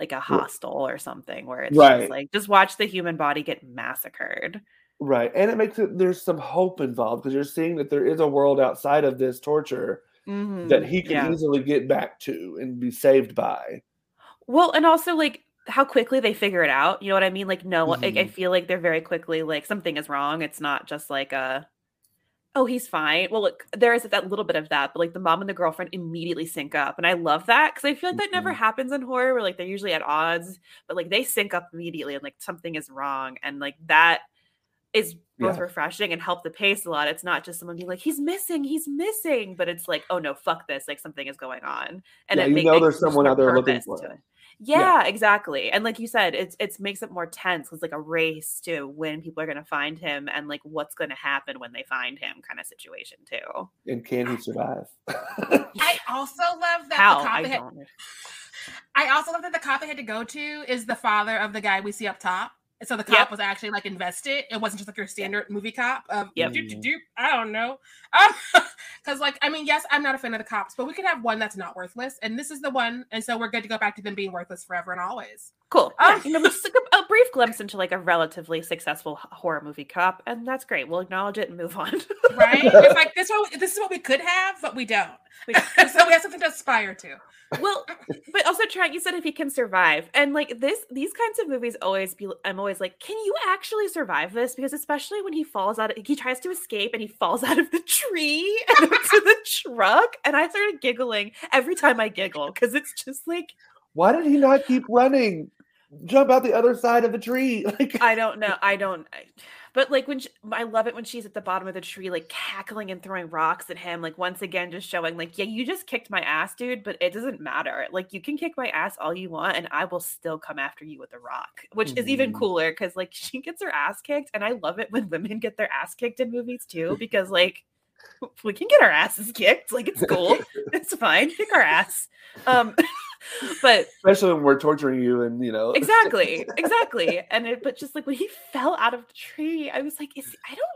like a hostel or something where it's Right. just like just watch the human body get massacred. Right. And it makes it there's some hope involved because you're seeing that there is a world outside of this torture that Mhm. he can Yeah. easily get back to and be saved by. Well, and also like how quickly they figure it out. You know what I mean? Like, no, like, I Mhm. feel like they're very quickly like something is wrong. It's not just like a, oh, he's fine. Well, look, there is that little bit of that, but like the mom and the girlfriend immediately sync up, and I love that because I feel like that never Mhm. happens in horror, where like they're usually at odds, but like they sync up immediately, and like something is wrong, and like that is both Yeah. refreshing and help the pace a lot. It's not just someone being like, he's missing, he's missing, but it's like, oh no, fuck this, like something is going on, and Yeah, it you make- know there's someone out there looking for to it. it. Yeah, exactly. And like you said, it's it's makes it more tense. It's like a race to when people are going to find him and like what's going to happen when they find him, kind of situation too. And can he survive? I also love that How the cop I had, don't. I also love that the cop they had to go to is the father of the guy we see up top. And so the cop Yep. was actually like invested. It wasn't just like your standard movie cop of Yep. doop, doop, doop. I don't know. Um, because like I mean, yes, I'm not a fan of the cops, but we could have one that's not worthless, and this is the one, and so we're good to go back to them being worthless forever and always. Cool. Yeah, you know, just like a, a brief glimpse into like a relatively successful horror movie cop, and that's great. We'll acknowledge it and move on. right? It's like this. What this is what we could have, but we don't. We- so we have something to aspire to. well, but also Trent, you said if he can survive, and like this, these kinds of movies always be. I'm always like, can you actually survive this? Because especially when he falls out, he tries to escape and he falls out of the tree and into the truck, and I started giggling every time I giggle because it's just like Why did he not keep running? Jump out the other side of the tree. Like I don't know. I don't. I, but like when she, I love it when she's at the bottom of the tree, like cackling and throwing rocks at him. Like once again, just showing like, yeah, you just kicked my ass, dude. But it doesn't matter. Like you can kick my ass all you want, and I will still come after you with a rock, which is even Mhm. cooler because like she gets her ass kicked, and I love it when women get their ass kicked in movies too, because like we can get our asses kicked. Like it's cool. it's fine. Kick our ass. Um, but especially when we're torturing you and you know. Exactly exactly. And it, but just like when he fell out of the tree i was like is i don't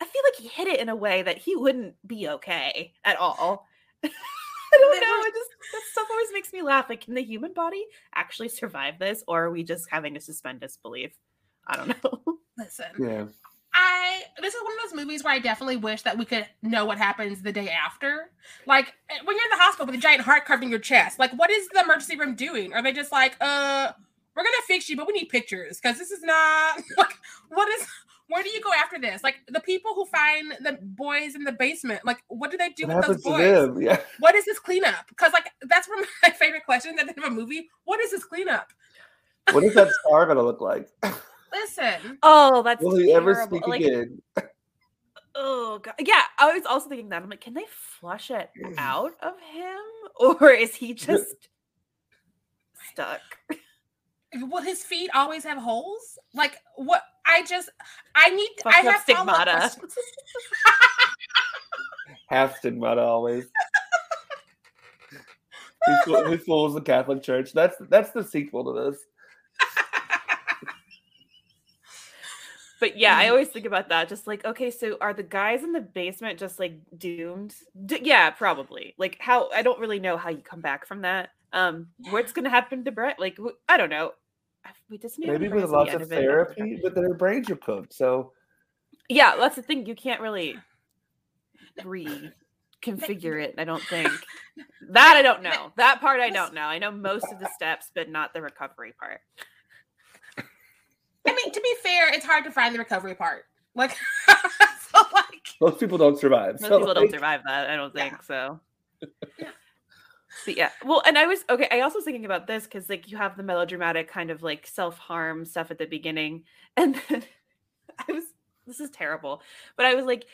i feel like he hit it in a way that he wouldn't be okay at all. I don't know it just that stuff always makes me laugh. Like can the human body actually survive this or are we just having to suspend disbelief i don't know. Listen, Yeah. I this is one of those movies where I definitely wish that we could know what happens the day after. Like eh, when you're in the hospital with a giant heart carved in your chest, like what is the emergency room doing? Are they just like, uh, we're gonna fix you, but we need pictures because this is not like what is where do you go after this? Like the people who find the boys in the basement, like what do they do What with those boys? Yeah. What is this cleanup? Because like that's one of my favorite questions at the end of a movie. What is this cleanup? What is that scar gonna look like? Listen, oh that's Will he ever speak like again? oh god yeah i was also thinking that i'm like can they flush it out of him or is he just stuck will his feet always have holes? Like what? I just I need I Fucked up have follow-up stigmata. questions. Half stigmata always. Who, fool- who fools the Catholic Church? That's that's the sequel to this. But yeah. I always think about that. Just like, okay, so are the guys in the basement just like doomed? D- yeah, probably. Like, how I don't really know how you come back from that. Um, what's gonna happen to Brent? Like, wh- I don't know. We just need Maybe with lots of it. therapy, but their brains are cooked. So Yeah, that's the thing. You can't really reconfigure it. I don't think that. I don't know that part. I don't know. I know most of the steps, but not the recovery part. I mean, to be fair, it's hard to find the recovery part. Like, so like, most people don't survive. Most So, people don't survive that. I don't Yeah. think so. Yeah. But yeah, well, and I was okay. I also was thinking about this because like you have the melodramatic kind of like self harm stuff at the beginning, and then I was this is terrible, but I was like,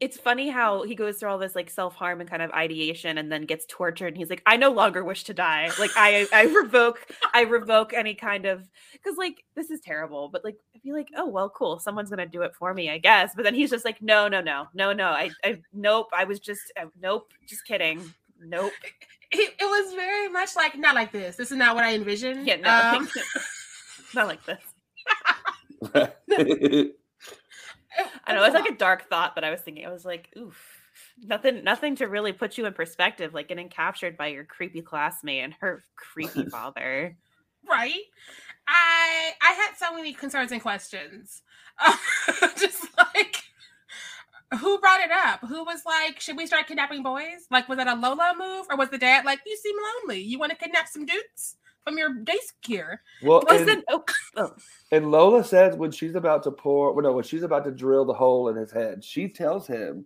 it's funny how he goes through all this like self harm and kind of ideation, and then gets tortured, and he's like, I no longer wish to die. Like I I revoke I revoke any kind of because like this is terrible, but like I'd be like, oh well, cool, someone's gonna do it for me, I guess. But then he's just like, no, no, no, no, no, I, I nope, I was just, uh, nope, just kidding, nope, it, it was very much like not like this. This is not what I envisioned. yeah, no, Um, not like this. I know it it's was like a dark thought, but I was thinking, I was like, oof, nothing, nothing to really put you in perspective, like getting captured by your creepy classmate and her creepy father. right. I I had so many concerns and questions. just like who brought it up? Who was like, should we start kidnapping boys? Like, was that a Lola move, or was the dad like, you seem lonely? You want to kidnap some dudes from your desk here? well, and, oh, and Lola says when she's about to pour, well, no, when she's about to drill the hole in his head, she tells him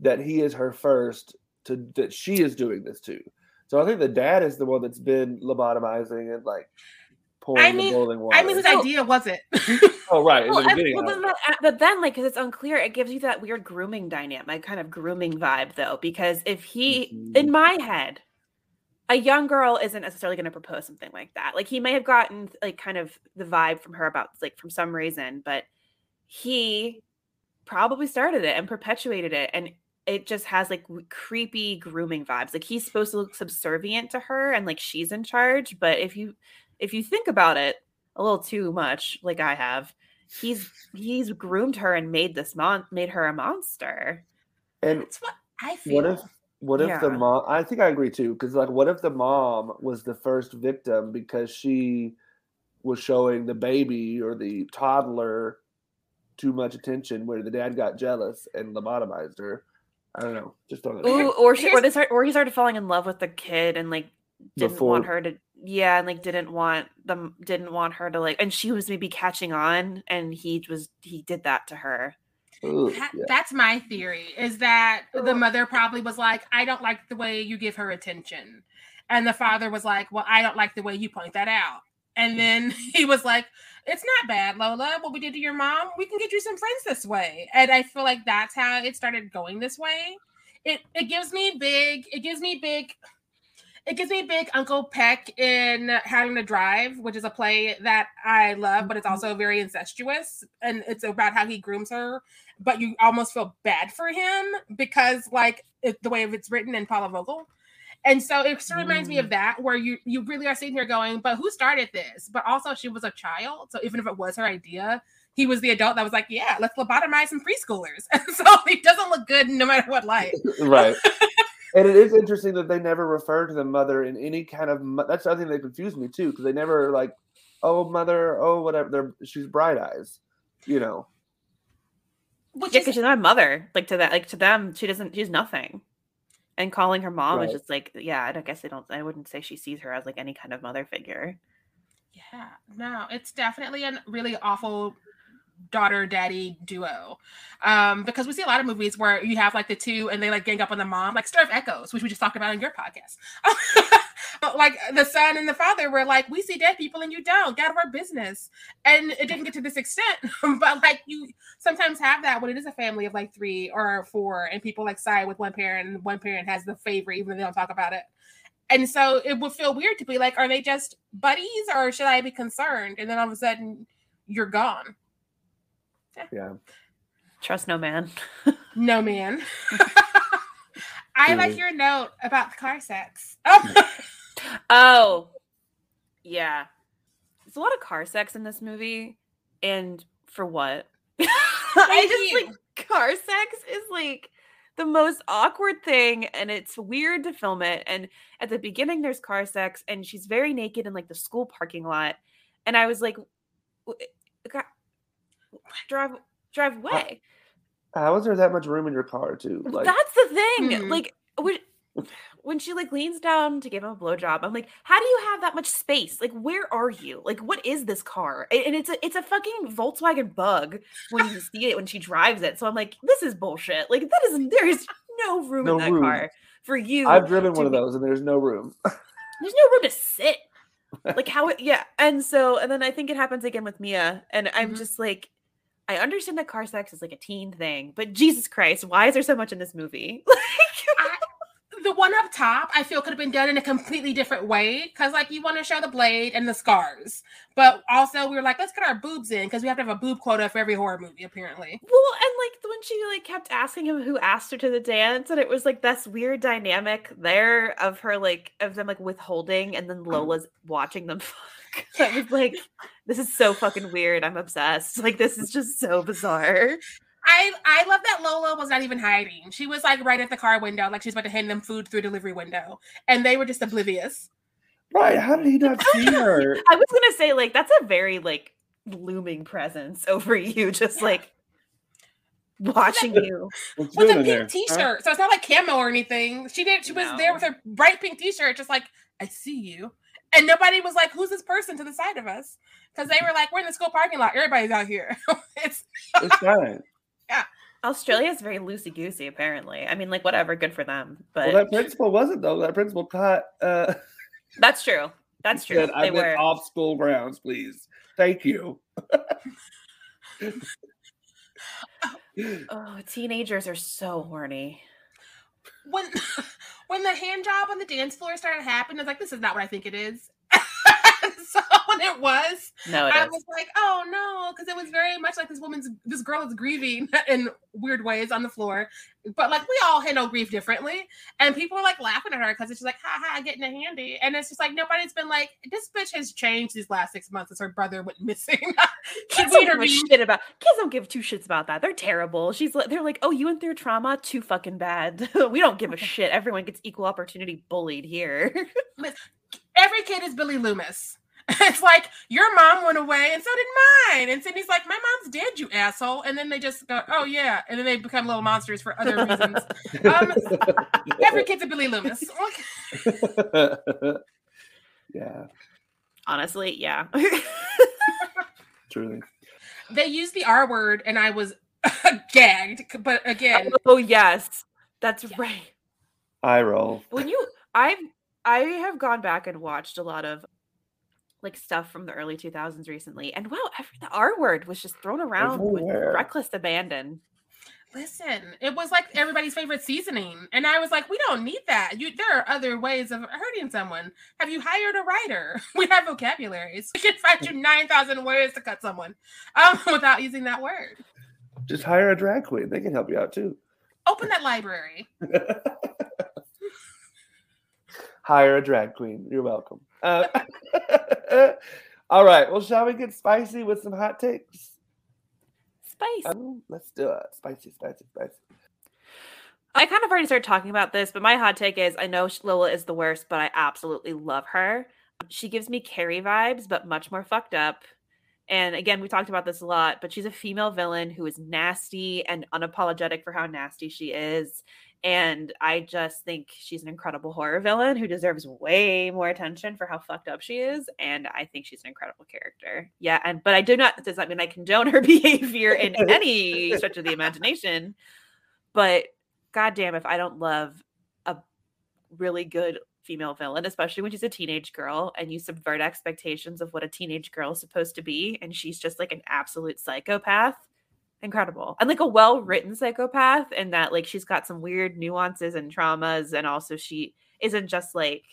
that he is her first to that she is doing this too. So I think the dad is the one that's been lobotomizing and like pouring I mean- the boiling water. I mean, whose So- idea was it? oh, right. Well, the I- beginning. well, of then it. that- uh, but then like because it's unclear, it gives you that weird grooming dynamic, kind of grooming vibe though. Because if he, Mhm. in my head, a young girl isn't necessarily going to propose something like that. Like he may have gotten like kind of the vibe from her about like from some reason, but he probably started it and perpetuated it, and it just has like creepy grooming vibes. Like he's supposed to look subservient to her, and like she's in charge. But if you if you think about it a little too much, like I have, he's he's groomed her and made this mon made her a monster. and That's what I feel. what if What if the mom? I think I agree too. Because like, what if the mom was the first victim because she was showing the baby or the toddler too much attention, where the dad got jealous and lobotomized her? I don't know. Just don't. Know. Ooh, or she, or here's- they start, or he started falling in love with the kid and like didn't Before- want her to, yeah, and like didn't want them, didn't want her to like, and she was maybe catching on, and he was he did that to her. Ooh, That- yeah. That's my theory is that the mother probably was like, I don't like the way you give her attention. And the father was like, Well, I don't like the way you point that out. And mm. then he was like, It's not bad, Lola. What we did to your mom, we can get you some friends this way. And I feel like that's how it started going this way. It it gives me big, it gives me big, it gives me big Uncle Peck in Having to Drive, which is a play that I love, but it's mm-hmm. also very incestuous. And it's about how he grooms her but you almost feel bad for him because like it, the way it's written in Paula Vogel. And so it sort of reminds me of mm. that, where you you really are sitting here going, but who started this? But also she was a child, so even if it was her idea, he was the adult that was like, yeah, let's lobotomize some preschoolers. And so he doesn't look good no matter what light. right. And it is interesting that they never refer to the mother in any kind of. mo- That's something that confused me too, because they never like, oh mother, oh whatever. They're she's bright eyes, you know. Which Yeah, is because she's not a mother. Like to that, like to them, she doesn't. She's nothing. And calling her mom is just like, yeah, I don't guess I don't. I wouldn't say she sees her as like any kind of mother figure. Yeah, no, it's definitely a really awful daughter daddy duo. Um, because we see a lot of movies where you have like the two and they like gang up on the mom, like Stir of Echoes, which we just talked about in your podcast. Like the son and the father were like, We see dead people and you don't, get out of our business. And it didn't get to this extent, but like you sometimes have that when it is a family of like three or four and people like side with one parent and one parent has the favor, even though they don't talk about it. And so it would feel weird to be like, are they just buddies or should I be concerned? And then all of a sudden you're gone. Yeah. Trust no man. No man. I like Mhm. your note about the car sex. Oh, Oh, yeah. There's a lot of car sex in this movie, and for what? I just you. like car sex is like the most awkward thing, and it's weird to film it. And at the beginning, there's car sex, and she's very naked in like the school parking lot, and I was like, "W- God, drive, drive away. How is there that much room in your car too? Like, That's the thing. Mhm. Like when, when she like leans down to give him a blowjob, I'm like, how do you have that much space? Like, where are you? Like, what is this car? And it's a it's a fucking Volkswagen Bug when you see it when she drives it. So I'm like, this is bullshit. Like that is there is no room No in that room. car for you. I've driven one to of those, and there's no room. There's no room to sit. Like how it yeah. And so and then I think it happens again with Mia. And I'm Mhm. just like, I understand that car sex is like a teen thing, but Jesus Christ, why is there so much in this movie? I, the one up top, I feel could have been done in a completely different way. Cause like you want to show the blade and the scars, but also we were like, let's get our boobs in because we have to have a boob quota for every horror movie, apparently. Well, and like when she like kept asking him who asked her to the dance, and it was like this weird dynamic there of her like of them like withholding, and then Lola's watching them fuck. I was like, this is so fucking weird. I'm obsessed. Like this is just so bizarre. I I love that Lola was not even hiding. She was like right at the car window, like she's about to hand them food through a delivery window, and they were just oblivious. Right? How did he not see her? I was gonna say like that's a very like looming presence over you, just Yeah. like watching you. What's With a in there? pink T-shirt, so it's not like camo or anything. She did. She was there with her bright pink T-shirt, just like I see you, and nobody was like, "Who's this person to the side of us?" Because they were like, "We're in the school parking lot. Everybody's out here." it's It's fine. Australia is very loosey goosey, apparently. I mean, like whatever, good for them. But Well, that principal wasn't though. That principal caught. Uh, that's true. That's true. said, They meant were. off school grounds, please. Thank you. Oh, teenagers are so horny. when when the hand job on the dance floor started happening. I was like, "This is not what I think it is." so what it was. No, it I is. was like, oh no, because it was very much like this woman's, this girl is grieving in weird ways on the floor. But like we all handle grief differently, and people are like laughing at her because it's just like, ha ha, getting a handy, and it's just like nobody's been like, this bitch has changed these last six months since her brother went missing. Kids don't give a shit about. Kids don't give two shits about that. They're terrible. She's like, they're like, oh, you went through trauma, too fucking bad. we don't give a shit. Everyone gets equal opportunity bullied here. Every kid is Billy Loomis. It's like your mom went away and so did mine. And Sidney's like, my mom's dead, you asshole. And then they just go, oh yeah, and then they become little monsters for other reasons. Um, every kid's a Billy Loomis. yeah, Honestly, yeah. truly. they used the R word, and I was gagged. But again, oh yes, that's Yeah. right. I roll. when you i've i have gone back and watched a lot of like stuff from the early 2000s recently and wow every, the r word was just thrown around Everywhere. with reckless abandon listen, it was like everybody's favorite seasoning, and I was like, we don't need that. You, there are other ways of hurting someone. Have you hired a writer? We have vocabularies. We can find you nine thousand words to cut someone, um, without using that word. Just hire a drag queen. They can help you out too. Open that library. hire a drag queen. You're welcome. Uh, all right. Well, shall we get spicy with some hot takes? spice Um, let's do it. Spicy, spicy, spicy. i kind of already started talking about this but my hot take is i know lila is the worst but i absolutely love her she gives me carrie vibes but much more fucked up and again we talked about this a lot but she's a female villain who is nasty and unapologetic for how nasty she is and i just think she's an incredible horror villain who deserves way more attention for how fucked up she is and i think she's an incredible character. Yeah and but i do not does not mean i condone her behavior in any stretch of the imagination? But goddamn if i don't love a really good female villain especially when she's a teenage girl and you subvert expectations of what a teenage girl is supposed to be and she's just like an absolute psychopath incredible and like a well written psychopath and that like she's got some weird nuances and traumas and also she isn't just like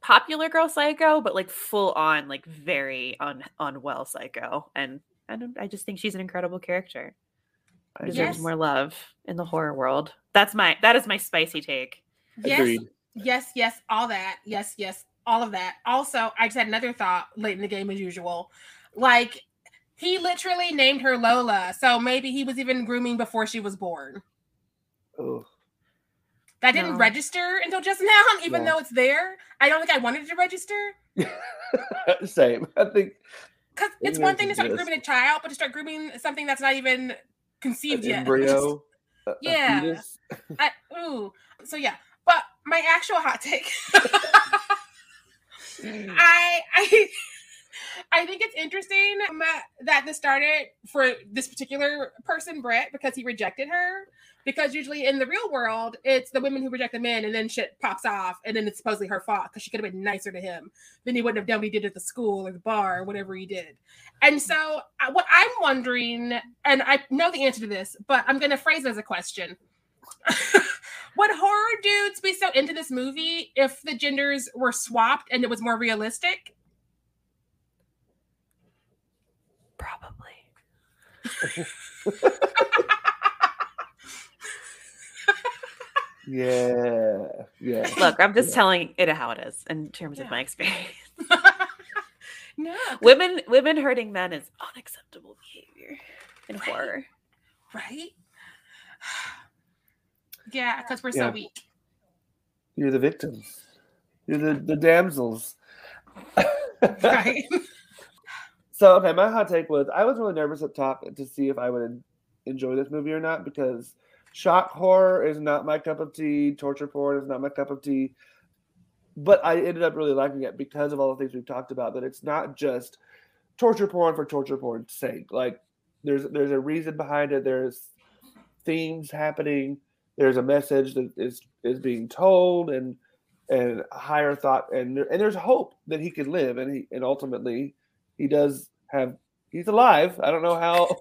popular girl psycho but like full on like very un- unwell psycho and I I just think she's an incredible character I deserves Yes. more love in the horror world that's my that is my spicy take Yes, Agreed. yes, yes, all that. Yes, yes, all of that. Also, I just had another thought late in the game as usual. Like he literally named her Lola, so maybe he was even grooming before she was born. Oh, That didn't No. register until just now, even Yeah. though it's there. I don't think I wanted it to register. same. I think Because it's one thing to start grooming a child, but to start grooming something that's not even an conceived yet. which is- embryo. a- a Yeah. fetus. I, ooh. So yeah. But my actual hot take. I I I think it's interesting um, that this started for this particular person, Brent, because he rejected her. Because usually in the real world, it's the women who reject the men, and then shit pops off, and then it's supposedly her fault because she could have been nicer to him. Then he wouldn't have done what he did at the school or the bar or whatever he did. And so, uh, what I'm wondering, and I know the answer to this, but I'm going to phrase it as a question. Would horror dudes be so into this movie if the genders were swapped and it was more realistic? Probably Yeah. Yeah. look i'm just Yeah. telling it how it is in terms Yeah. of my experience no, women women hurting men is unacceptable behavior in Right. horror right? Yeah, because we're Yeah. so weak. You're the victims. You're the, the damsels. Right. So okay, my hot take was I was really nervous up top to see if I would enjoy this movie or not because shock horror is not my cup of tea. Torture porn is not my cup of tea. But I ended up really liking it because of all the things we've talked about. That it's not just torture porn for torture porn's sake. Like there's there's a reason behind it. There's themes happening. There's a message that is is being told and and higher thought and and there's hope that he can live and he and ultimately he does have he's alive. I don't know how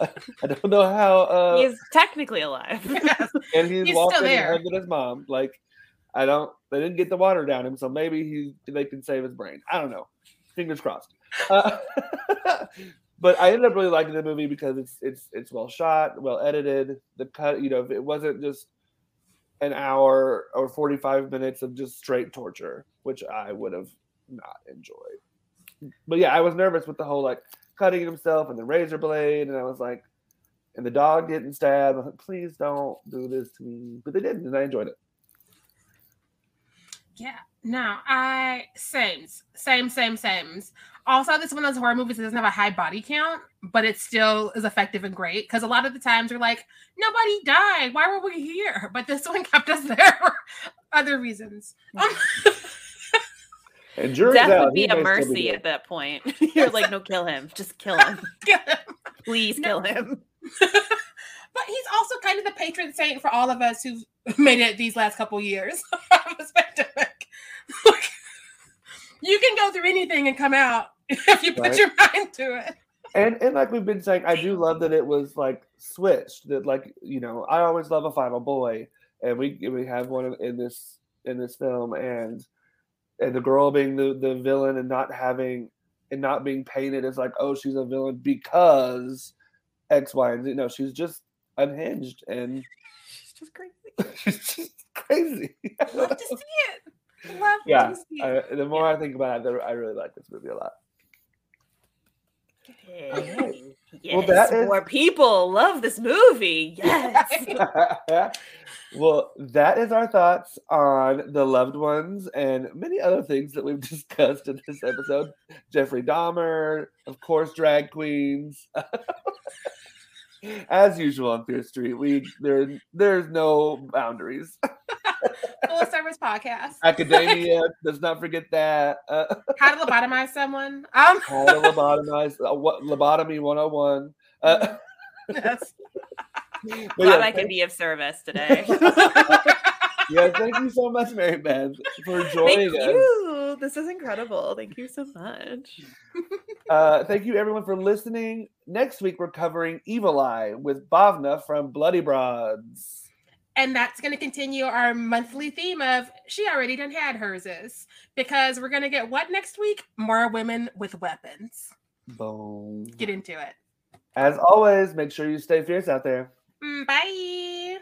I don't know how uh he is technically alive and he's, He's walking and there. hugging his mom. Like I don't. They didn't get the water down him, so maybe he they can save his brain. I don't know. Fingers crossed. Uh, but I ended up really liking the movie because it's it's it's well shot, well edited. The cut, you know, it wasn't just an hour or forty five minutes of just straight torture, which I would have not enjoyed. But yeah, I was nervous with the whole like cutting himself and the razor blade, and I was like, and the dog getting stabbed. I like, Please don't do this to me. But they didn't, and I enjoyed it. Yeah. No, I same, same, same, same. Also, this is one of those horror movies that doesn't have a high body count, but it still is effective and great. Because a lot of the times we're like, nobody died. Why were we here? But this one kept us there for other reasons. Um, And jury's Death out. would be He a mercy at that point. You're like, no, kill him. Just kill him. Please No. kill him. but he's also kind of the patron saint for all of us who've made it these last couple years of this pandemic. You can go through anything and come out if you put Right. your mind to it. And and like we've been saying, I do love that it was like switched. That like you know, I always love a final boy, and we we have one in, in this in this film, and and the girl being the the villain and not having and not being painted as like oh she's a villain because X Y and Z. No, she's just unhinged and She's just crazy. she's just crazy. Love to see it. Love yeah, to see I, the more I think about it, the, I really like this movie a lot. Yes. Well, that is- More people love this movie. Yes. well, that is our thoughts on the loved ones and many other things that we've discussed in this episode. Jeffrey Dahmer, of course, drag queens. As usual on Fierce Street, we there there's no boundaries. Full service podcast. Academia, let's not forget that. Uh, How to lobotomize someone. Um, how to lobotomize, uh, what lobotomy 101. Uh, yes. but Glad yeah, I can be of service today. yeah, thank you so much, Mary Beth, for joining Thank us. you. This is incredible. Thank you so much. Uh, thank you everyone for listening. Next week we're covering Evil Eye with Bhavna from Bloody Broads. And that's going to continue our monthly theme of she already done had hers is because we're going to get what next week? More women with weapons. Boom. Get into it. As always, make sure you stay fierce out there. Mm, Bye.